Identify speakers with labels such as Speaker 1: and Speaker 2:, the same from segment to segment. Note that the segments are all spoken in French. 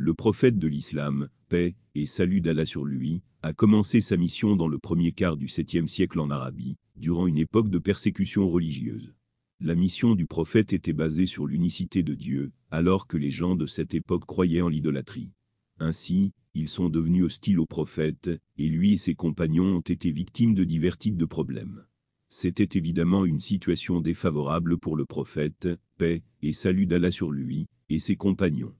Speaker 1: Le prophète de l'islam, paix et salut d'Allah sur lui, a commencé sa mission dans le premier quart du 7e siècle en Arabie, durant une époque de persécution religieuse. La mission du prophète était basée sur l'unicité de Dieu, alors que les gens de cette époque croyaient en l'idolâtrie. Ainsi, ils sont devenus hostiles au prophète, et lui et ses compagnons ont été victimes de divers types de problèmes. C'était évidemment une situation défavorable pour le prophète, paix et salut d'Allah sur lui, et ses compagnons.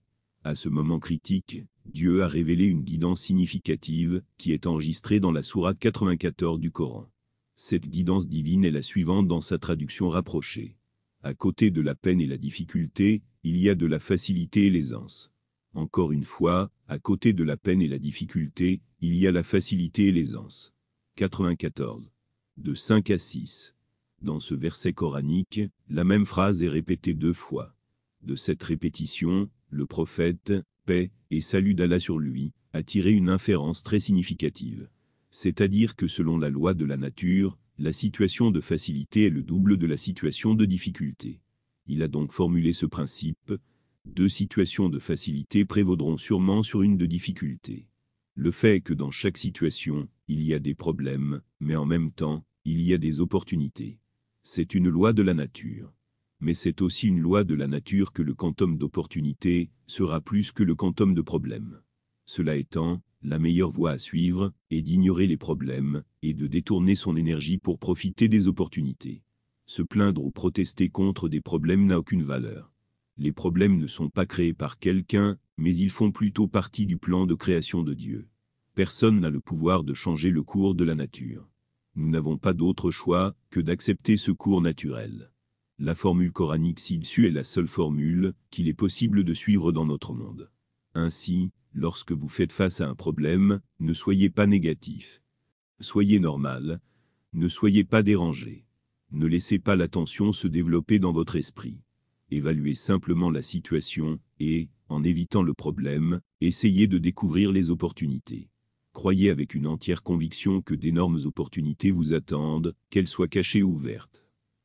Speaker 1: À ce moment critique, Dieu a révélé une guidance significative, qui est enregistrée dans la sourate 94 du Coran. Cette guidance divine est la suivante dans sa traduction rapprochée. À côté de la peine et la difficulté, il y a de la facilité et l'aisance. Encore une fois, à côté de la peine et la difficulté, il y a la facilité et l'aisance. 94. De 5 à 6. Dans ce verset coranique, la même phrase est répétée deux fois. De cette répétition, le prophète, paix et salut d'Allah sur lui, a tiré une inférence très significative. C'est-à-dire que selon la loi de la nature, la situation de facilité est le double de la situation de difficulté. Il a donc formulé ce principe, deux situations de facilité prévaudront sûrement sur une de difficulté. Le fait est que dans chaque situation, il y a des problèmes, mais en même temps, il y a des opportunités. C'est une loi de la nature. Mais c'est aussi une loi de la nature que le quantum d'opportunités sera plus que le quantum de problèmes. Cela étant, la meilleure voie à suivre est d'ignorer les problèmes et de détourner son énergie pour profiter des opportunités. Se plaindre ou protester contre des problèmes n'a aucune valeur. Les problèmes ne sont pas créés par quelqu'un, mais ils font plutôt partie du plan de création de Dieu. Personne n'a le pouvoir de changer le cours de la nature. Nous n'avons pas d'autre choix que d'accepter ce cours naturel. La formule coranique ci-dessus est la seule formule qu'il est possible de suivre dans notre monde. Ainsi, lorsque vous faites face à un problème, ne soyez pas négatif. Soyez normal. Ne soyez pas dérangé. Ne laissez pas la tension se développer dans votre esprit. Évaluez simplement la situation et, en évitant le problème, essayez de découvrir les opportunités. Croyez avec une entière conviction que d'énormes opportunités vous attendent, qu'elles soient cachées ou ouvertes.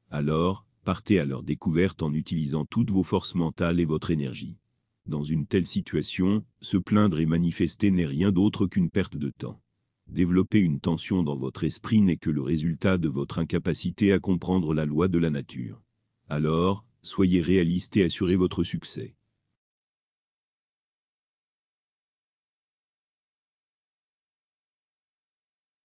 Speaker 1: Alors, partez à leur découverte en utilisant toutes vos forces mentales et votre énergie. Dans une telle situation, se plaindre et manifester n'est rien d'autre qu'une perte de temps. Développer une tension dans votre esprit n'est que le résultat de votre incapacité à comprendre la loi de la nature. Alors, soyez réaliste et assurez votre succès.